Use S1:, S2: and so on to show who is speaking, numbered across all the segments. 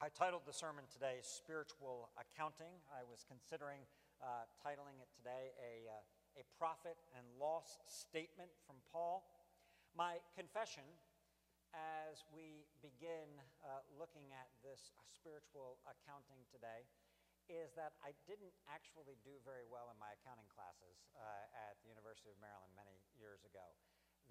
S1: I titled the sermon today Spiritual Accounting. I was considering uh, titling it today a, uh, a Profit and Loss Statement from Paul. My confession as we begin uh, looking at this spiritual accounting today is that I didn't actually do very well in my accounting classes uh, at the University of Maryland many years ago.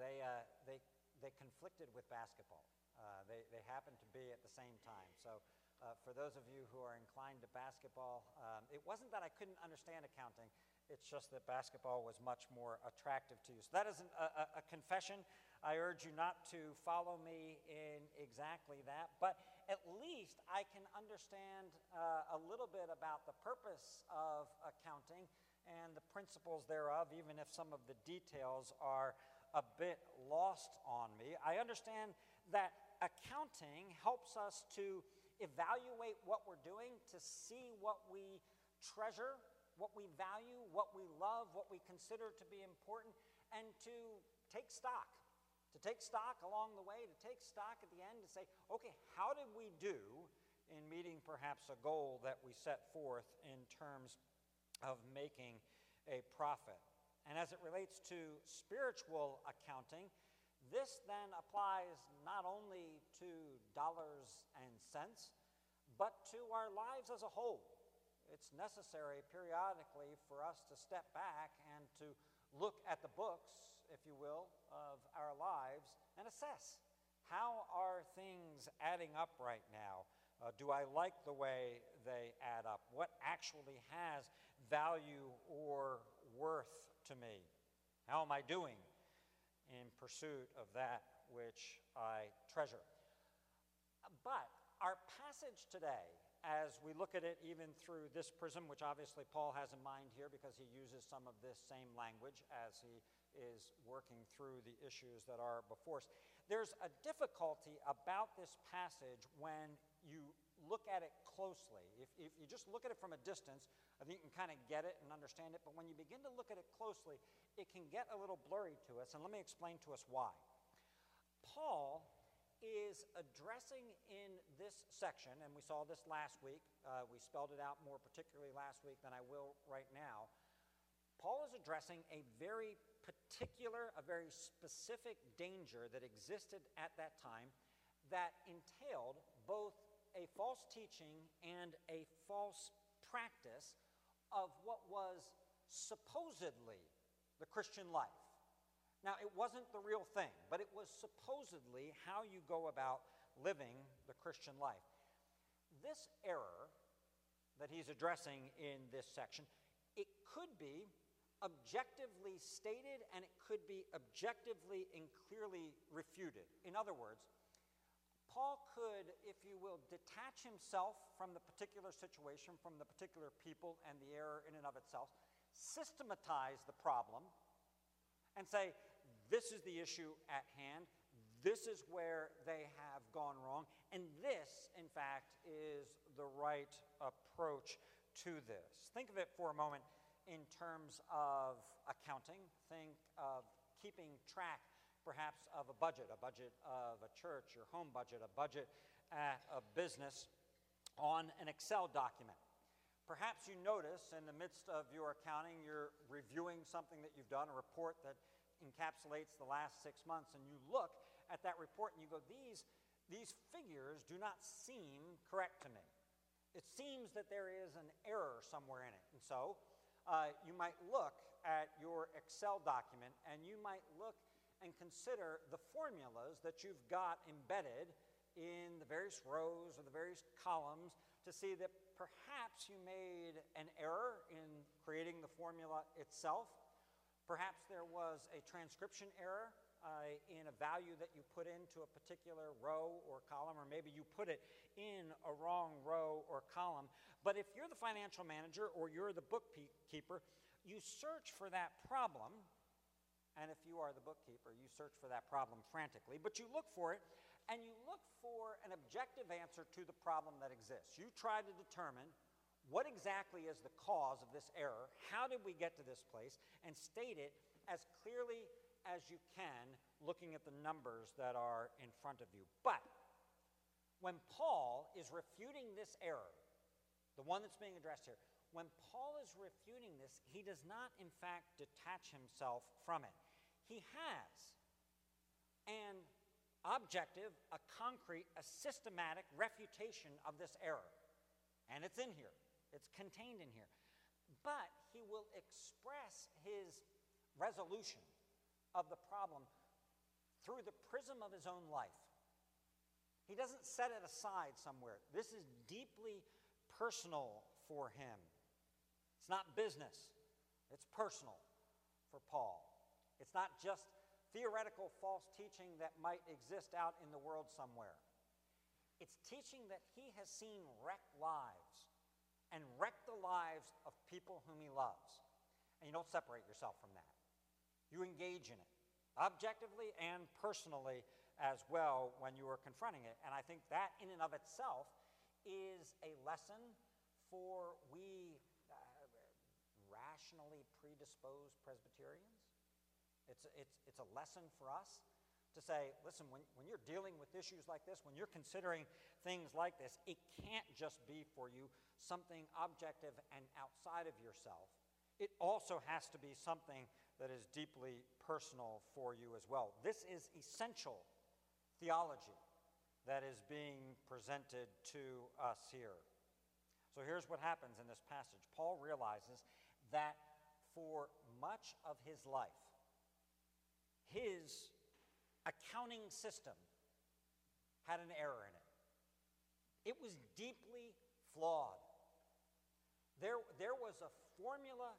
S1: They, uh, they, they conflicted with basketball. Uh, they, they happened to be at the same time. So uh, for those of you who are inclined to basketball, um, it wasn't that I couldn't understand accounting, it's just that basketball was much more attractive to you. So that is an, a, a, confession. I urge you not to follow me in exactly that, but at least I can understand uh, a little bit about the purpose of accounting and the principles thereof, even if some of the details are a bit lost on me. I understand that accounting helps us to evaluate what we're doing, to see what we treasure, what we value, what we love, what we consider to be important, and to take stock. To take stock along the way, to take stock at the end, to say, okay, how did we do in meeting perhaps a goal that we set forth in terms of making a profit? And as it relates to spiritual accounting, this then applies not only to dollars and cents, but to our lives as a whole. It's necessary periodically for us to step back and to look at the books, if you will, of our lives and assess how are things adding up right now? Uh, do I like the way they add up? What actually has value or worth to me? How am I doing in pursuit of that which I treasure. But our passage today, as we look at it even through this prism, which obviously Paul has in mind here because he uses some of this same language as he is working through the issues that are before us, there's a difficulty about this passage when you look at it closely. If, if you just look at it from a distance, I think you can kind of get it and understand it. But when you begin to look at it closely, it can get a little blurry to us. And let me explain to us why. Paul is addressing in this section, and we saw this last week, uh, we spelled it out more particularly last week than I will right now. Paul is addressing a very particular, a very specific danger that existed at that time that entailed both a false teaching and a false practice of what was supposedly the Christian life. Now, it wasn't the real thing, but it was supposedly how you go about living the Christian life. This error that he's addressing in this section, it could be objectively stated and it could be objectively and clearly refuted. In other words, Paul could, if you will, detach himself from the particular situation, from the particular people, and the error in and of itself, systematize the problem, and say, this is the issue at hand, this is where they have gone wrong, and this, in fact, is the right approach to this. Think of it for a moment in terms of accounting, think of keeping track perhaps of a budget, a budget of a church, your home budget, a budget at a business on an Excel document. Perhaps you notice in the midst of your accounting, you're reviewing something that you've done, a report that encapsulates the last six months, and you look at that report and you go, These, these figures do not seem correct to me. It seems that there is an error somewhere in it. And so uh, you might look at your Excel document and you might look and consider the formulas that you've got embedded in the various rows or the various columns to see that perhaps you made an error in creating the formula itself. Perhaps there was a transcription error uh, in a value that you put into a particular row or column, or maybe you put it in a wrong row or column. But if you're the financial manager or you're the bookkeeper, you search for that problem and if you are the bookkeeper, you search for that problem frantically, but you look for it and you look for an objective answer to the problem that exists. You try to determine what exactly is the cause of this error, how did we get to this place, and state it as clearly as you can looking at the numbers that are in front of you. But When Paul is refuting this error, the one that's being addressed here, when Paul is refuting this, he does not, in fact, detach himself from it. He has an objective, a concrete, a systematic refutation of this error. And it's in here, it's contained in here. But he will express his resolution of the problem through the prism of his own life. He doesn't set it aside somewhere. This is deeply personal for him. It's not business, it's personal for Paul. It's not just theoretical false teaching that might exist out in the world somewhere. It's teaching that he has seen wreck lives and wreck the lives of people whom he loves. And you don't separate yourself from that. You engage in it, objectively and personally as well, when you are confronting it. And I think that, in and of itself, is a lesson for we uh, rationally predisposed Presbyterians. It's, it's, it's a lesson for us to say, listen, when, when you're dealing with issues like this, when you're considering things like this, it can't just be for you something objective and outside of yourself. It also has to be something that is deeply personal for you as well. This is essential theology that is being presented to us here. So here's what happens in this passage Paul realizes that for much of his life, his accounting system had an error in it. It was deeply flawed. There, there was a formula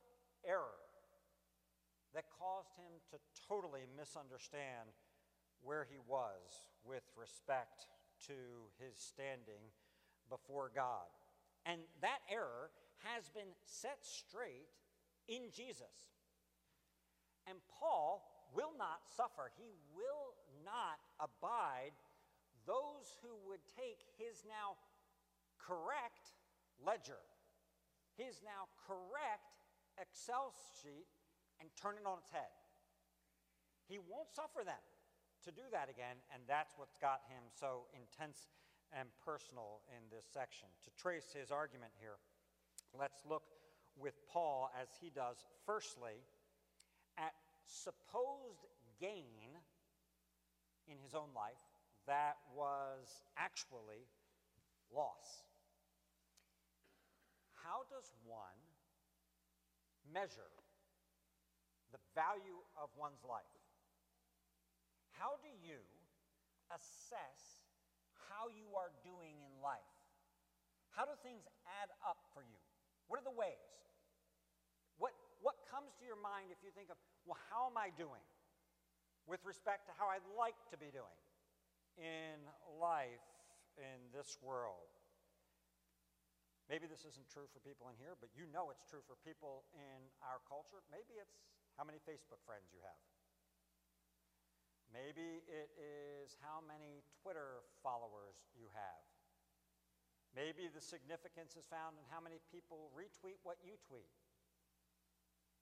S1: error that caused him to totally misunderstand where he was with respect to his standing before God. And that error has been set straight in Jesus. And Paul will not suffer, he will not abide those who would take his now correct ledger, his now correct Excel sheet, and turn it on its head. He won't suffer them to do that again, and that's what's got him so intense and personal in this section. To trace his argument here, let's look with Paul as he does, firstly, at supposed gain in his own life that was actually loss. How does one measure the value of one's life? How do you assess how you are doing in life? How do things add up for you? What are the ways? Comes to your mind if you think of, well, how am I doing with respect to how I'd like to be doing in life in this world? Maybe this isn't true for people in here, but you know it's true for people in our culture. Maybe it's how many Facebook friends you have. Maybe it is how many Twitter followers you have. Maybe the significance is found in how many people retweet what you tweet.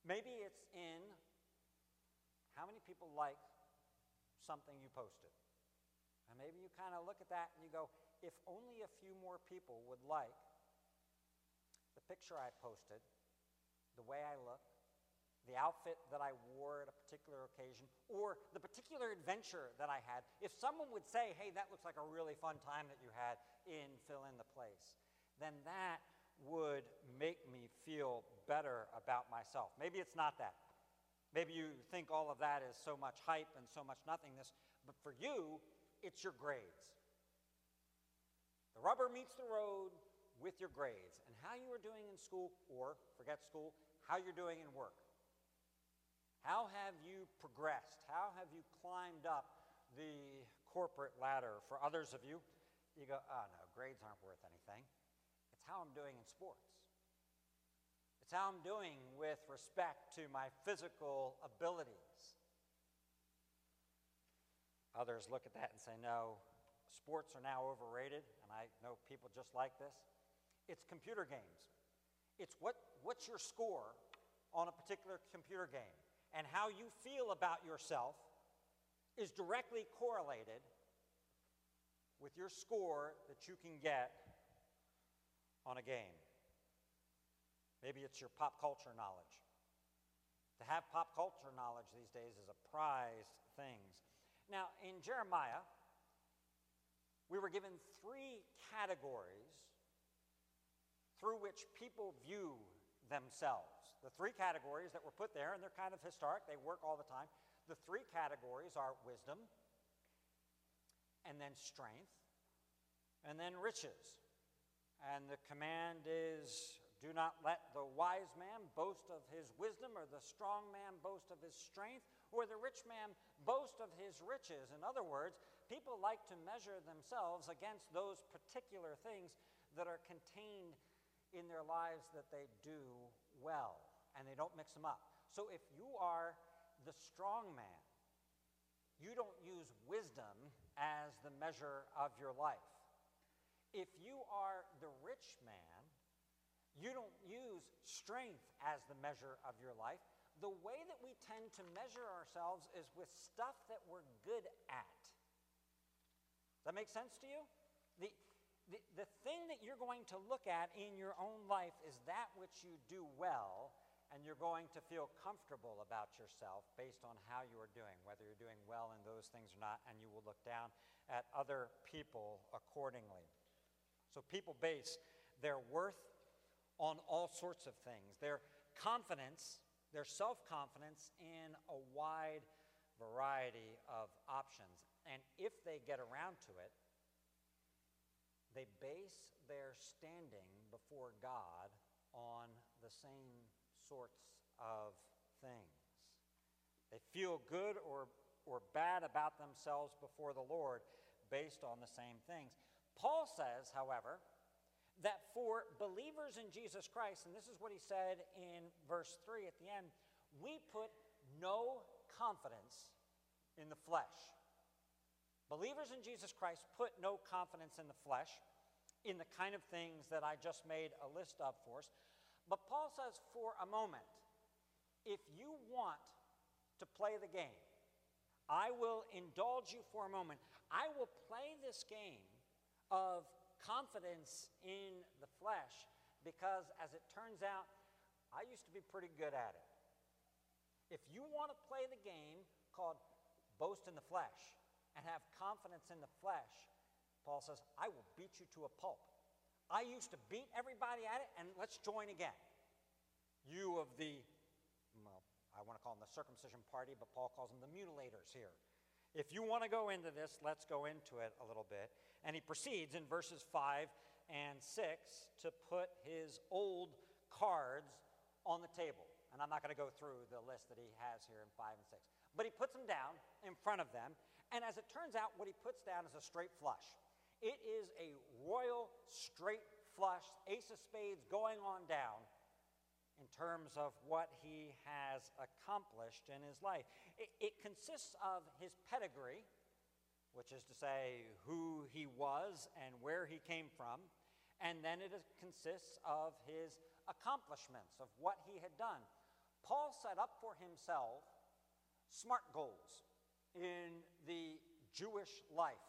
S1: Maybe it's in how many people like something you posted. And maybe you kind of look at that and you go, if only a few more people would like the picture I posted, the way I look, the outfit that I wore at a particular occasion, or the particular adventure that I had, if someone would say, hey, that looks like a really fun time that you had in fill in the place, then that would make me feel better about myself. Maybe it's not that. Maybe you think all of that is so much hype and so much nothingness, but for you, it's your grades. The rubber meets the road, with your grades and how you are doing in school, or forget school, how you're doing in work. How have you progressed? How have you climbed up the corporate ladder? For others of you, you go, oh no, grades aren't worth anything. How I'm doing in sports. It's how I'm doing with respect to my physical abilities. Others look at that and say, no, sports are now overrated, and I know people just like this. It's computer games. It's what, what's your score on a particular computer game. And how you feel about yourself is directly correlated with your score that you can get on a game. Maybe it's your pop culture knowledge. To have pop culture knowledge these days is a prized thing. Now, in Jeremiah, we were given three categories through which people view themselves. The three categories that were put there, and they're kind of historic, they work all the time. The three categories are wisdom, and then strength, and then riches. And the command is do not let the wise man boast of his wisdom, or the strong man boast of his strength, or the rich man boast of his riches. In other words, people like to measure themselves against those particular things that are contained in their lives that they do well, and they don't mix them up. So if you are the strong man, you don't use wisdom as the measure of your life. If you are the rich man, you don't use strength as the measure of your life. The way that we tend to measure ourselves is with stuff that we're good at. Does that make sense to you? The, the, the thing that you're going to look at in your own life is that which you do well and you're going to feel comfortable about yourself based on how you are doing, whether you're doing well in those things or not, and you will look down at other people accordingly. So people base their worth on all sorts of things their confidence, their self confidence in a wide variety of options. And if they get around to it, they base their standing before God on the same sorts of things. They feel good or, or bad about themselves before the Lord based on the same things. Paul says, however, that for believers in Jesus Christ, and this is what he said in verse 3 at the end, we put no confidence in the flesh. Believers in Jesus Christ put no confidence in the flesh, in the kind of things that I just made a list of for us, but Paul says, for a moment, if you want to play the game, I will indulge you for a moment. I will play this game of confidence in the flesh because, as it turns out, I used to be pretty good at it. If you want to play the game called boast in the flesh and have confidence in the flesh, Paul says, I will beat you to a pulp. I used to beat everybody at it, and let's join again. You of the, well, I want to call them the circumcision party, but Paul calls them the mutilators here. If you want to go into this, let's go into it a little bit. And he proceeds in verses 5 and 6 to put his old cards on the table. And I'm not going to go through the list that he has here in 5 and 6. But he puts them down in front of them. And as it turns out, what he puts down is a straight flush. It is a royal straight flush, ace of spades going on down in terms of what he has accomplished in his life. It, it, consists of his pedigree, which is to say who he was and where he came from, and then it is, consists of his accomplishments, of what he had done. Paul set up for himself smart goals in the Jewish life.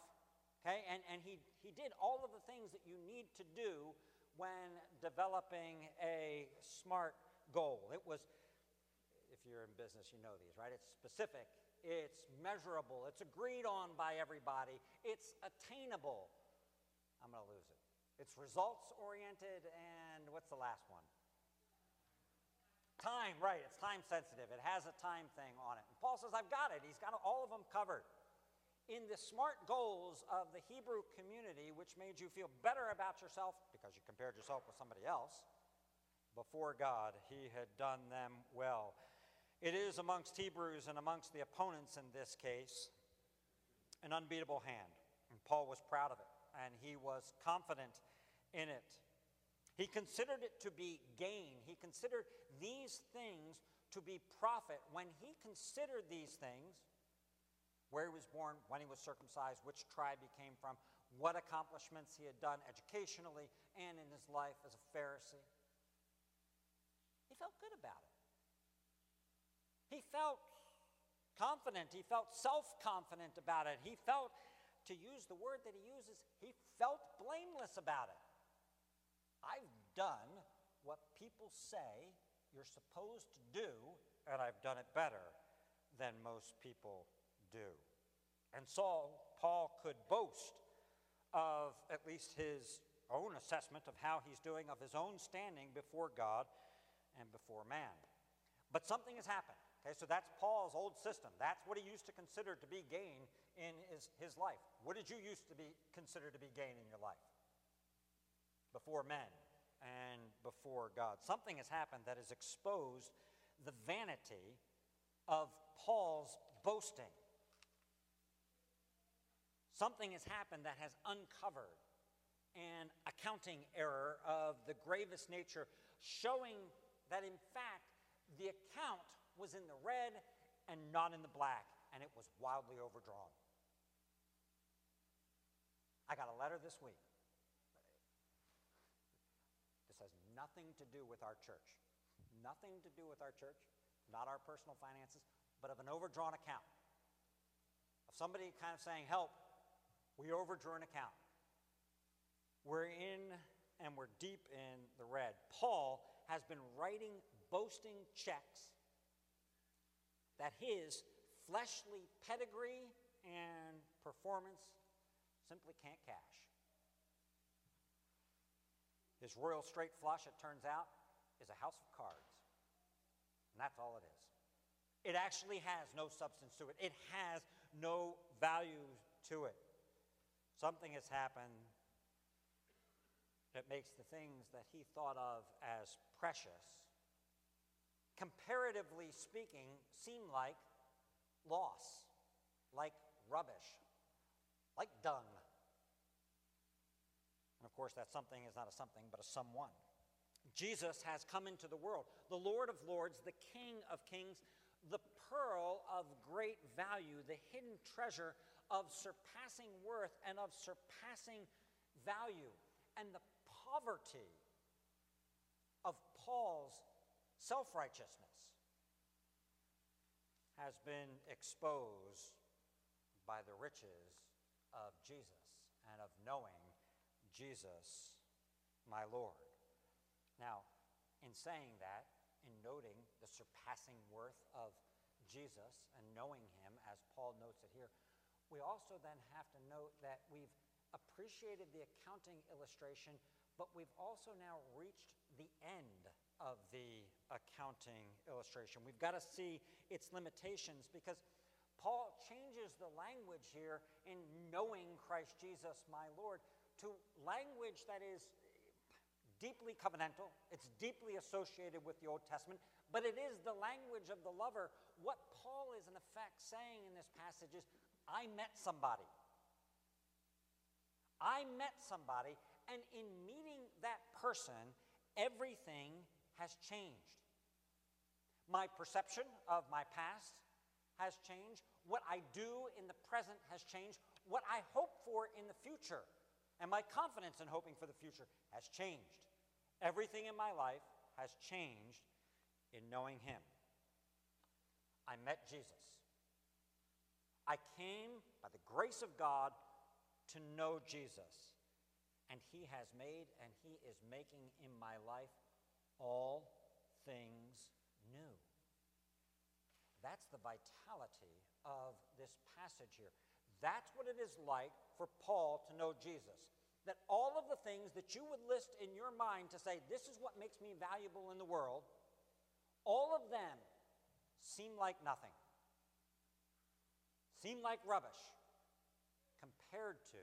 S1: Okay? And, and he, he did all of the things that you need to do when developing a smart goal. It was, if you're in business, you know these, right? It's specific, it's measurable, it's agreed on by everybody, it's attainable. I'm going to lose it. It's results oriented, and what's the last one? Time, right. It's time sensitive. It has a time thing on it. And Paul says, I've got it. He's got all of them covered in the SMART goals of the Hebrew community, which made you feel better about yourself because you compared yourself with somebody else, before God, he had done them well. It is amongst Hebrews and amongst the opponents in this case an unbeatable hand. And Paul was proud of it, and he was confident in it. He considered it to be gain. He considered these things to be profit. When he considered these things, where he was born, when he was circumcised, which tribe he came from, what accomplishments he had done educationally and in his life as a Pharisee. He felt good about it. He felt confident. He felt self confident about it. He felt to use the word that he uses, he felt blameless about it. I've done what people say you're supposed to do, and I've done it better than most people do. And so Paul could boast of at least his own assessment of how he's doing, of his own standing before God and before man. But something has happened. Okay, so that's Paul's old system. That's what he used to consider to be gain in his, his life. What did you used to be consider to be gain in your life? Before men and before God. Something has happened that has exposed the vanity of Paul's boasting. Something has happened that has uncovered an accounting error of the gravest nature, showing that in fact the account was in the red and not in the black, and it was wildly overdrawn. I got a letter this week. This has nothing to do with our church. Nothing to do with our church, not our personal finances, but of an overdrawn account. Of somebody kind of saying, Help, we overdrew an account. We're in and we're deep in the red. Paul has been writing boasting checks that his fleshly pedigree and performance simply can't cash. His royal straight flush, it turns out, is a house of cards. And that's all it is. It actually has no substance to it, it has no value to it. Something has happened that makes the things that he thought of as precious, comparatively speaking, seem like loss, like rubbish, like dung. And of course, that something is not a something, but a someone. Jesus has come into the world, the Lord of Lords, the King of Kings, the pearl of great value, the hidden treasure of surpassing worth and of surpassing value. And the poverty of Paul's self righteousness has been exposed by the riches of Jesus and of knowing Jesus, my Lord. Now, in saying that, in noting the surpassing worth of Jesus and knowing him, as Paul notes it here, we also then have to note that we've appreciated the accounting illustration, but we've also now reached the end of the accounting illustration. We've got to see its limitations because Paul changes the language here in knowing Christ Jesus, my Lord, to language that is deeply covenantal. It's deeply associated with the Old Testament, but it is the language of the lover. What Paul is, in effect, saying in this passage is I met somebody. I met somebody, and in meeting that person, everything has changed. My perception of my past has changed. What I do in the present has changed. What I hope for in the future and my confidence in hoping for the future has changed. Everything in my life has changed in knowing Him. I met Jesus. I came by the grace of God to know Jesus. And he has made and he is making in my life all things new. That's the vitality of this passage here. That's what it is like for Paul to know Jesus. That all of the things that you would list in your mind to say, this is what makes me valuable in the world, all of them seem like nothing seem like rubbish compared to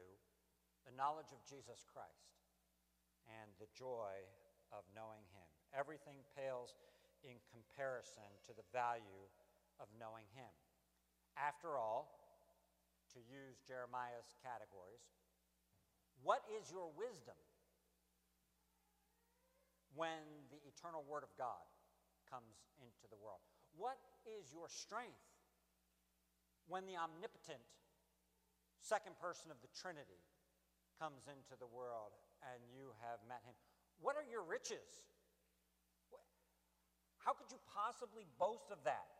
S1: the knowledge of Jesus Christ and the joy of knowing Him. Everything pales in comparison to the value of knowing Him. After all, to use Jeremiah's categories, what is your wisdom when the eternal Word of God comes into the world? What is your strength when the omnipotent second person of the Trinity comes into the world and you have met him? What are your riches? How could you possibly boast of that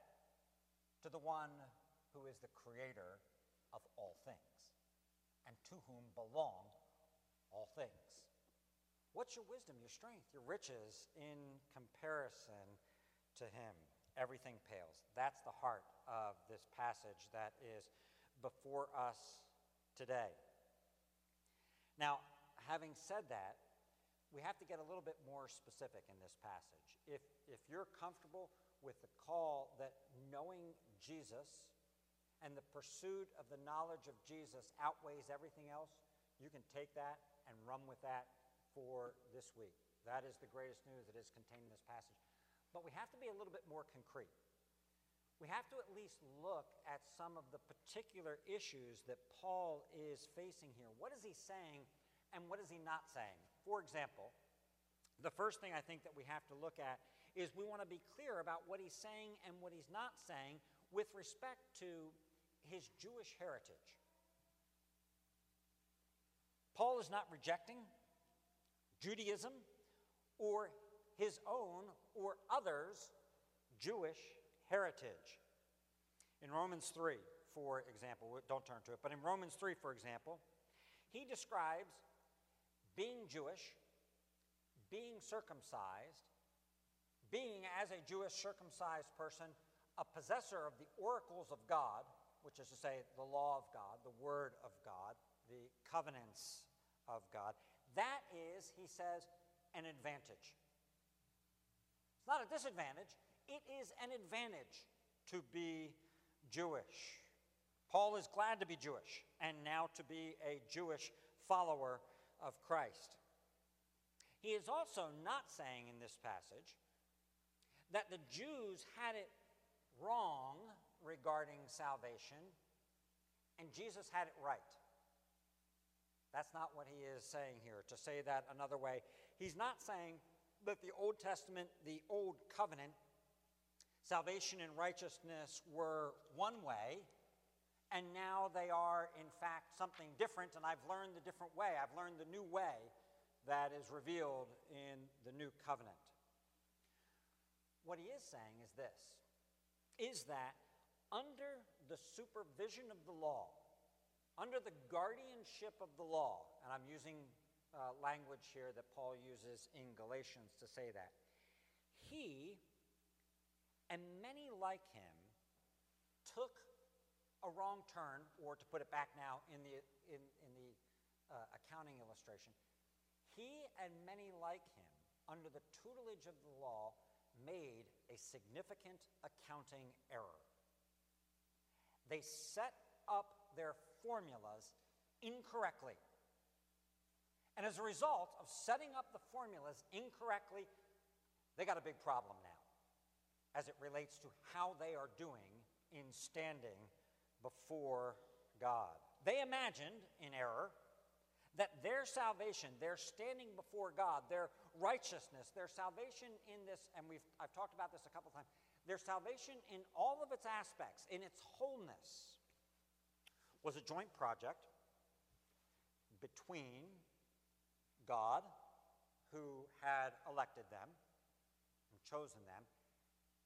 S1: to the one who is the creator of all things and to whom belong all things. What's your wisdom, your strength, your riches in comparison to him? Everything pales. That's the heart of this passage that is before us today. Now, having said that, we have to get a little bit more specific in this passage. If, if you're comfortable with the call that knowing Jesus and the pursuit of the knowledge of Jesus outweighs everything else, you can take that and run with that for this week. That is the greatest news that is contained in this passage. But we have to be a little bit more concrete. We have to at least look at some of the particular issues that Paul is facing here. What is he saying and what is he not saying? For example, the first thing I think that we have to look at is we want to be clear about what he's saying and what he's not saying with respect to his Jewish heritage. Paul is not rejecting Judaism or his own or others' Jewish heritage. In Romans 3, for example, don't turn to it, but in Romans 3, for example, he describes being Jewish, being circumcised, being, as a Jewish circumcised person, a possessor of the oracles of God, which is to say, the law of God, the word of God, the covenants of God, that is, he says, an advantage. Not a disadvantage, it is an advantage to be Jewish. Paul is glad to be Jewish and now to be a Jewish follower of Christ. He is also not saying in this passage that the Jews had it wrong regarding salvation and Jesus had it right. That's not what he is saying here. To say that another way, he's not saying that the Old Testament, the Old Covenant, salvation and righteousness were one way, and now they are, in fact, something different, and I've learned the different way. I've learned the new way that is revealed in the new covenant. What he is saying is this is that under the supervision of the law, under the guardianship of the law, and I'm using uh, language here that Paul uses in Galatians to say that, he and many like him took a wrong turn, or to put it back now in the, in, in the uh, accounting illustration, he and many like him, under the tutelage of the law, made a significant accounting error. They set up their formulas incorrectly. And as a result of setting up the formulas incorrectly, they got a big problem now as it relates to how they are doing in standing before God. They imagined, in error, that their salvation, their standing before God, their righteousness, their salvation in this, and we've, I've talked about this a couple times, their salvation in all of its aspects, in its wholeness, was a joint project between God, who had elected them and chosen them,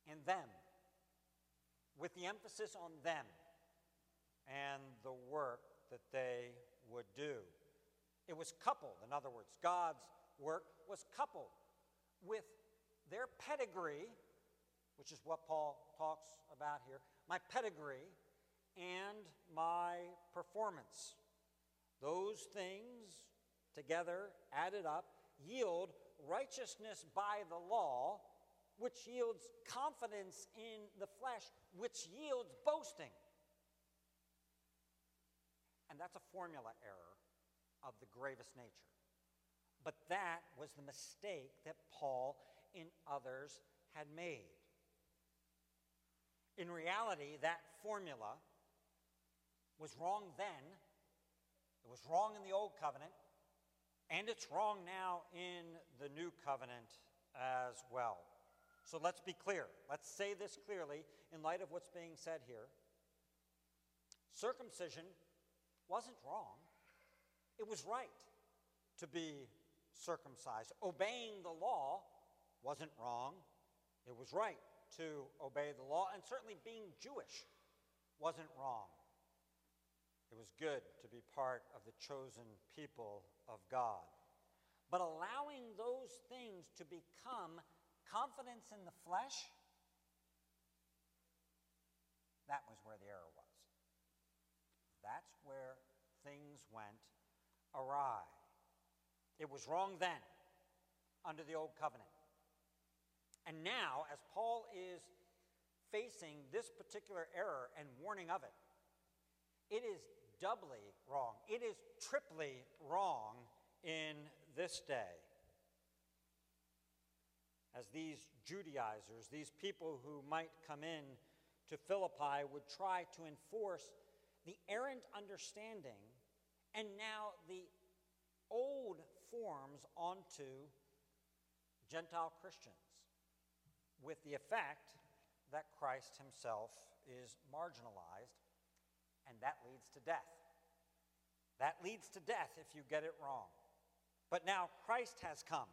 S1: and them, with the emphasis on them and the work that they would do. It was coupled, in other words, God's work was coupled with their pedigree, which is what Paul talks about here my pedigree and my performance. Those things together, added up, yield righteousness by the law, which yields confidence in the flesh, which yields boasting. And that's a formula error of the gravest nature. But that was the mistake that Paul and others had made. In reality, that formula was wrong then, it was wrong in the Old Covenant, and it's wrong now in the New Covenant as well. So let's be clear. Let's say this clearly in light of what's being said here. Circumcision wasn't wrong, it was right to be circumcised. Obeying the law wasn't wrong, it was right to obey the law, and certainly being Jewish wasn't wrong. It was good to be part of the chosen people of God. But allowing those things to become confidence in the flesh, that was where the error was. That's where things went awry. It was wrong then, under the old covenant. And now, as Paul is facing this particular error and warning of it, it is doubly wrong. It is triply wrong in this day. As these Judaizers, these people who might come in to Philippi, would try to enforce the errant understanding and now the old forms onto Gentile Christians, with the effect that Christ himself is marginalized, and that leads to death. That leads to death if you get it wrong. But now Christ has come.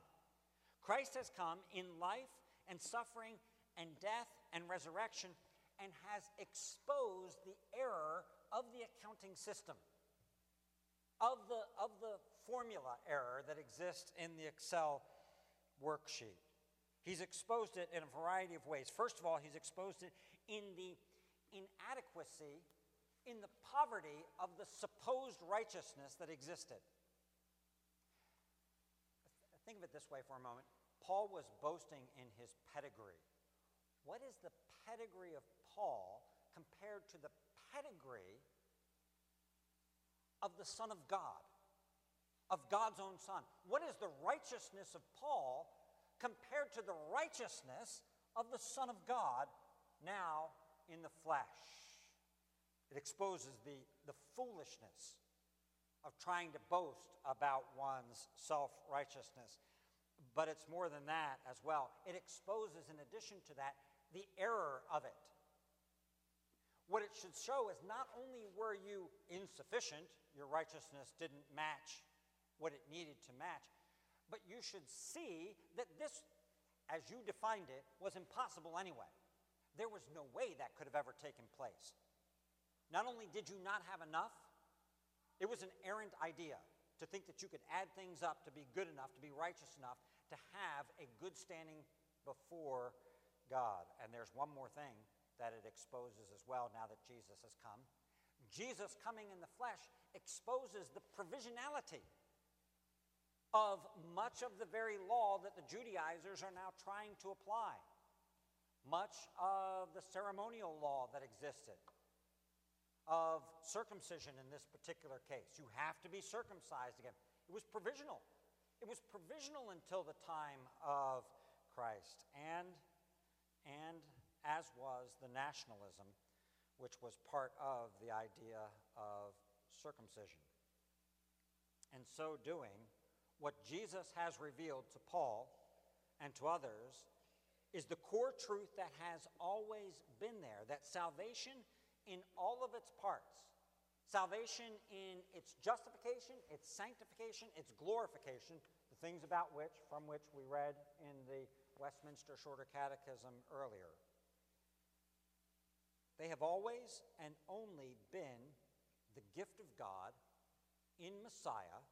S1: Christ has come in life and suffering and death and resurrection and has exposed the error of the accounting system, of the, of the formula error that exists in the Excel worksheet. He's exposed it in a variety of ways. First of all, he's exposed it in the inadequacy, in the poverty of the supposed righteousness that existed. Think of it this way for a moment. Paul was boasting in his pedigree. What is the pedigree of Paul compared to the pedigree of the Son of God, of God's own Son. What is the righteousness of Paul compared to the righteousness of the Son of God now in the flesh? It exposes the, the foolishness of trying to boast about one's self righteousness. But it's more than that as well. It exposes, in addition to that, the error of it. What it should show is not only were you insufficient, your righteousness didn't match what it needed to match, but you should see that this, as you defined it, was impossible anyway. There was no way that could have ever taken place. Not only did you not have enough, it was an errant idea to think that you could add things up to be good enough, to be righteous enough, to have a good standing before God. And there's one more thing that it exposes as well now that Jesus has come. Jesus coming in the flesh exposes the provisionality of much of the very law that the Judaizers are now trying to apply, much of the ceremonial law that existed, of circumcision in this particular case. You have to be circumcised again. It was provisional. It was provisional until the time of Christ. And, and as was the nationalism, which was part of the idea of circumcision. In so doing, what Jesus has revealed to Paul and to others is the core truth that has always been there that salvation in all of its parts, salvation in its justification, its sanctification, its glorification, the things about which, from which we read in the Westminster Shorter Catechism earlier, they have always and only been the gift of God in Messiah,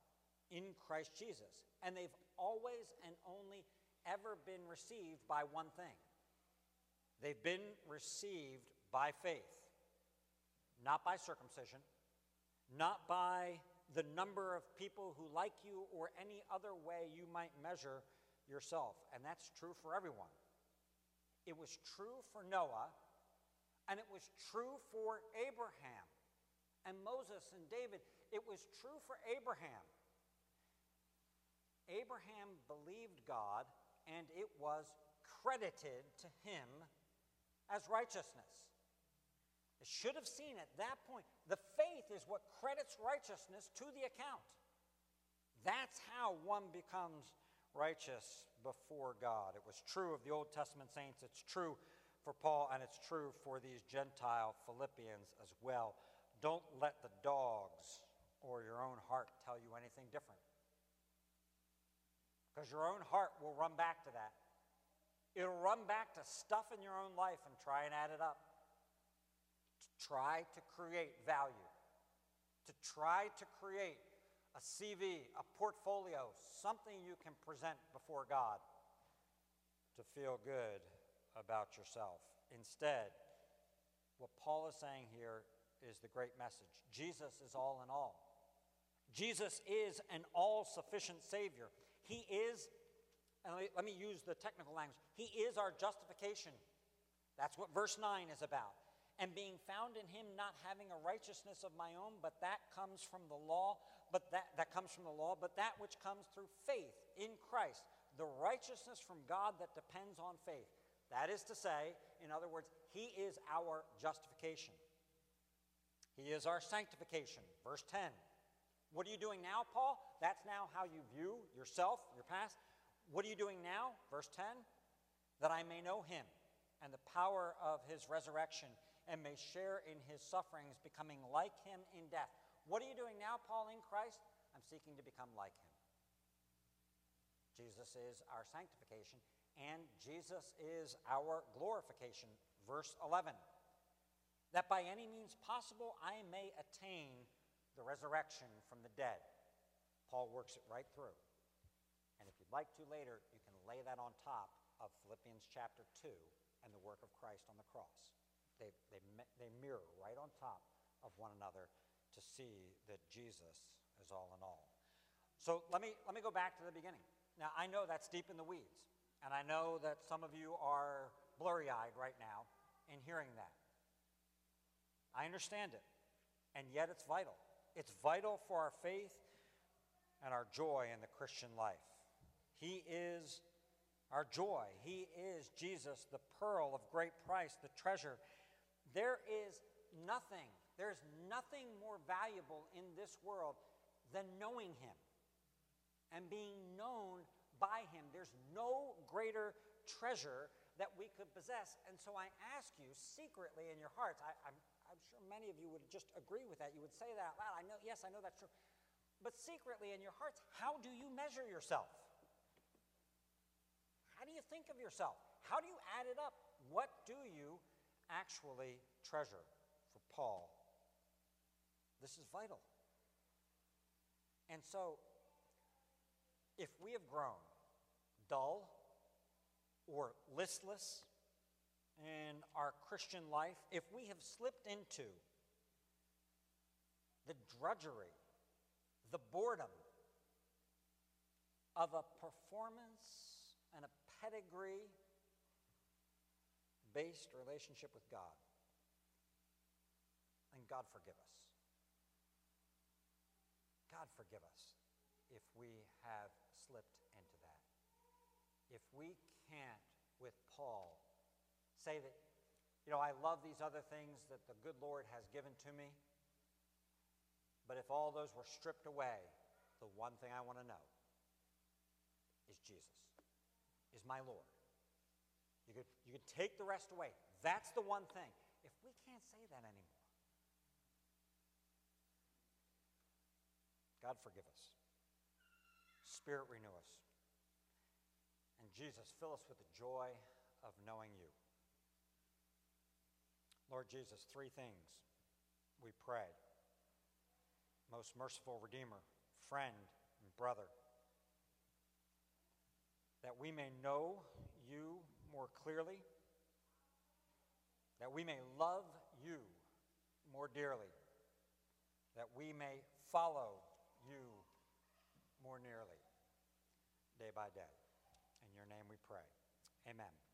S1: in Christ Jesus. And they've always and only ever been received by one thing. They've been received by faith, not by circumcision, not by the number of people who like you or any other way you might measure yourself. And that's true for everyone. It was true for Noah and it was true for Abraham and Moses and David. It was true for Abraham. Abraham believed God, and it was credited to him as righteousness. It should have seen at that point. The faith is what credits righteousness to the account. That's how one becomes righteous before God. It was true of the Old Testament saints, it's true for Paul, and it's true for these Gentile Philippians as well. Don't let the dogs or your own heart tell you anything different. Because your own heart will run back to that. It'll run back to stuff in your own life and try and add it up. Try to create value. to try to create a CV, a portfolio, something you can present before God to feel good about yourself. Instead, what Paul is saying here is the great message Jesus is all in all. Jesus is an all sufficient Savior. He is, and let me use the technical language, He is our justification. That's what verse 9 is about and being found in him not having a righteousness of my own but that comes from the law but that, that comes from the law but that which comes through faith in christ the righteousness from god that depends on faith. That is to say in other words he is our justification. He is our sanctification. Verse 10 what are you doing now paul? That's now how you view yourself your past. What are you doing now? Verse 10 that i may know him and the power of his resurrection and may share in his sufferings, becoming like him in death. What are you doing now, Paul, in Christ? I'm seeking to become like him. Jesus is our sanctification, and Jesus is our glorification. Verse 11 that by any means possible I may attain the resurrection from the dead. Paul works it right through. And if you'd like to later, you can lay that on top of Philippians chapter 2 and the work of Christ on the cross. They, they, they mirror right on top of one another to see that Jesus is all in all. So let me, let me go back to the beginning. Now, I know that's deep in the weeds, and I know that some of you are blurry eyed right now in hearing that. I understand it, and yet it's vital. It's vital for our faith and our joy in the Christian life. He is our joy. He is Jesus, the pearl of great price, the treasure there is nothing, there's nothing more valuable in this world than knowing Him and being known by Him. There's no greater treasure that we could possess. And so I ask you secretly in your hearts, I, I'm, I'm sure many of you would just agree with that. You would say that out loud. I know, yes, I know that's true. But secretly in your hearts, how do you measure yourself? How do you think of yourself? How do you add it up? What do you actually treasure for Paul. This is vital. And so, if we have grown dull or listless in our Christian life, if we have slipped into the drudgery, the boredom of a performance and a pedigree based relationship with God. And God forgive us. God forgive us if we have slipped into that. If we can't, with Paul, say that, you know, I love these other things that the good Lord has given to me, but if all those were stripped away, the one thing I want to know is Jesus, is my Lord. You could, you could take the rest away. That's the one thing. If we can't say that anymore, God forgive us. Spirit renew us. And Jesus, fill us with the joy of knowing you. Lord Jesus, three things we pray. Most merciful Redeemer, friend, and brother, that we may know you more clearly, that we may love you more dearly, that we may follow you more nearly day by day. In your name we pray.